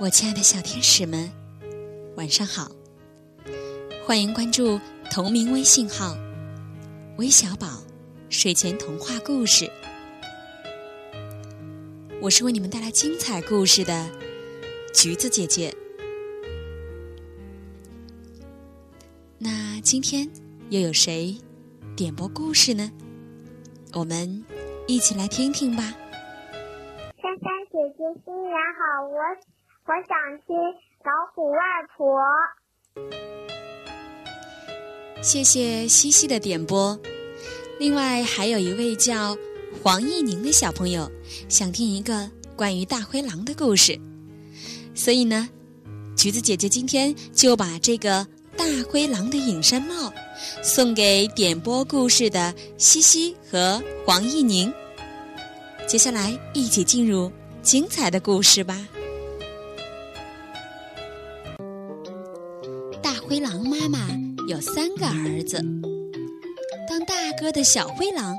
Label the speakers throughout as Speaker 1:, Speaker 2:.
Speaker 1: 我亲爱的小天使们，晚上好！欢迎关注同名微信号“微小宝睡前童话故事”。我是为你们带来精彩故事的橘子姐姐。那今天又有谁点播故事呢？我们一起来听听吧。
Speaker 2: 珊珊姐姐，新年好！我。我想听老虎外婆。
Speaker 1: 谢谢西西的点播。另外还有一位叫黄义宁的小朋友想听一个关于大灰狼的故事，所以呢，橘子姐姐今天就把这个大灰狼的隐身帽送给点播故事的西西和黄义宁。接下来一起进入精彩的故事吧。灰狼妈妈有三个儿子。当大哥的小灰狼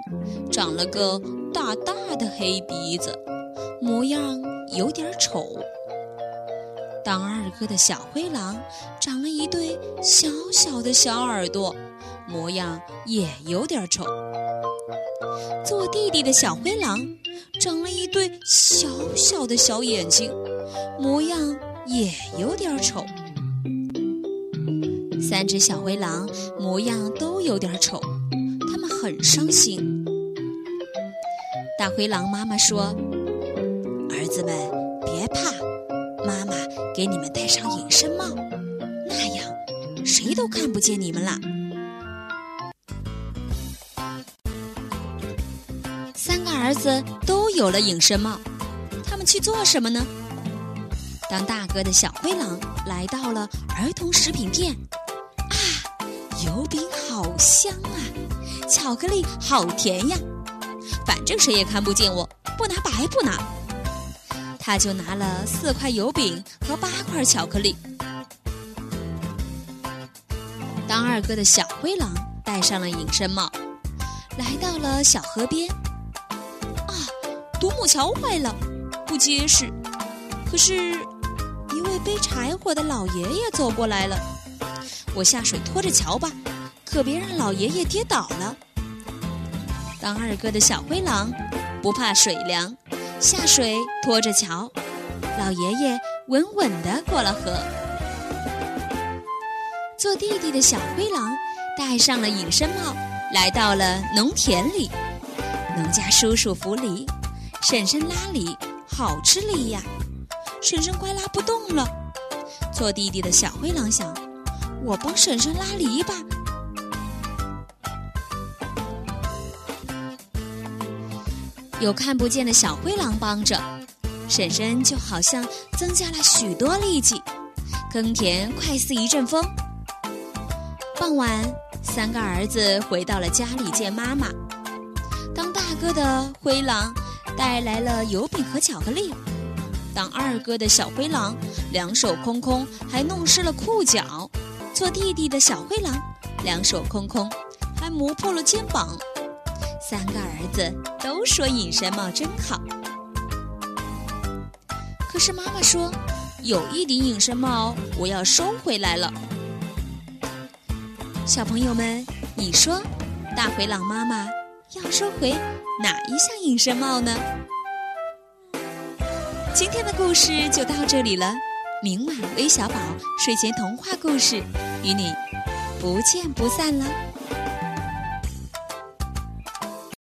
Speaker 1: 长了个大大的黑鼻子，模样有点丑；当二哥的小灰狼长了一对小小的小耳朵，模样也有点丑；做弟弟的小灰狼长了一对小小的小眼睛，模样也有点丑。三只小灰狼模样都有点丑，他们很伤心。大灰狼妈妈说：“儿子们别怕，妈妈给你们戴上隐身帽，那样谁都看不见你们了。”三个儿子都有了隐身帽，他们去做什么呢？当大哥的小灰狼来到了儿童食品店。油饼好香啊，巧克力好甜呀，反正谁也看不见我，不拿白不拿。他就拿了四块油饼和八块巧克力。当二哥的小灰狼戴上了隐身帽，来到了小河边。啊，独木桥坏了，不结实。可是，一位背柴火的老爷爷走过来了。我下水拖着桥吧，可别让老爷爷跌倒了。当二哥的小灰狼不怕水凉，下水拖着桥，老爷爷稳稳地过了河。做弟弟的小灰狼戴上了隐身帽，来到了农田里。农家叔叔扶犁，婶婶拉犁，好吃力呀！婶婶快拉不动了。做弟弟的小灰狼想。我帮婶婶拉犁吧。有看不见的小灰狼帮着，婶婶就好像增加了许多力气，耕田快似一阵风。傍晚，三个儿子回到了家里见妈妈。当大哥的灰狼带来了油饼和巧克力，当二哥的小灰狼两手空空，还弄湿了裤脚。做弟弟的小灰狼，两手空空，还磨破了肩膀。三个儿子都说隐身帽真好。可是妈妈说，有一顶隐身帽我要收回来了。小朋友们，你说，大灰狼妈妈要收回哪一项隐身帽呢？今天的故事就到这里了。明晚微小宝睡前童话故事，与你不见不散了。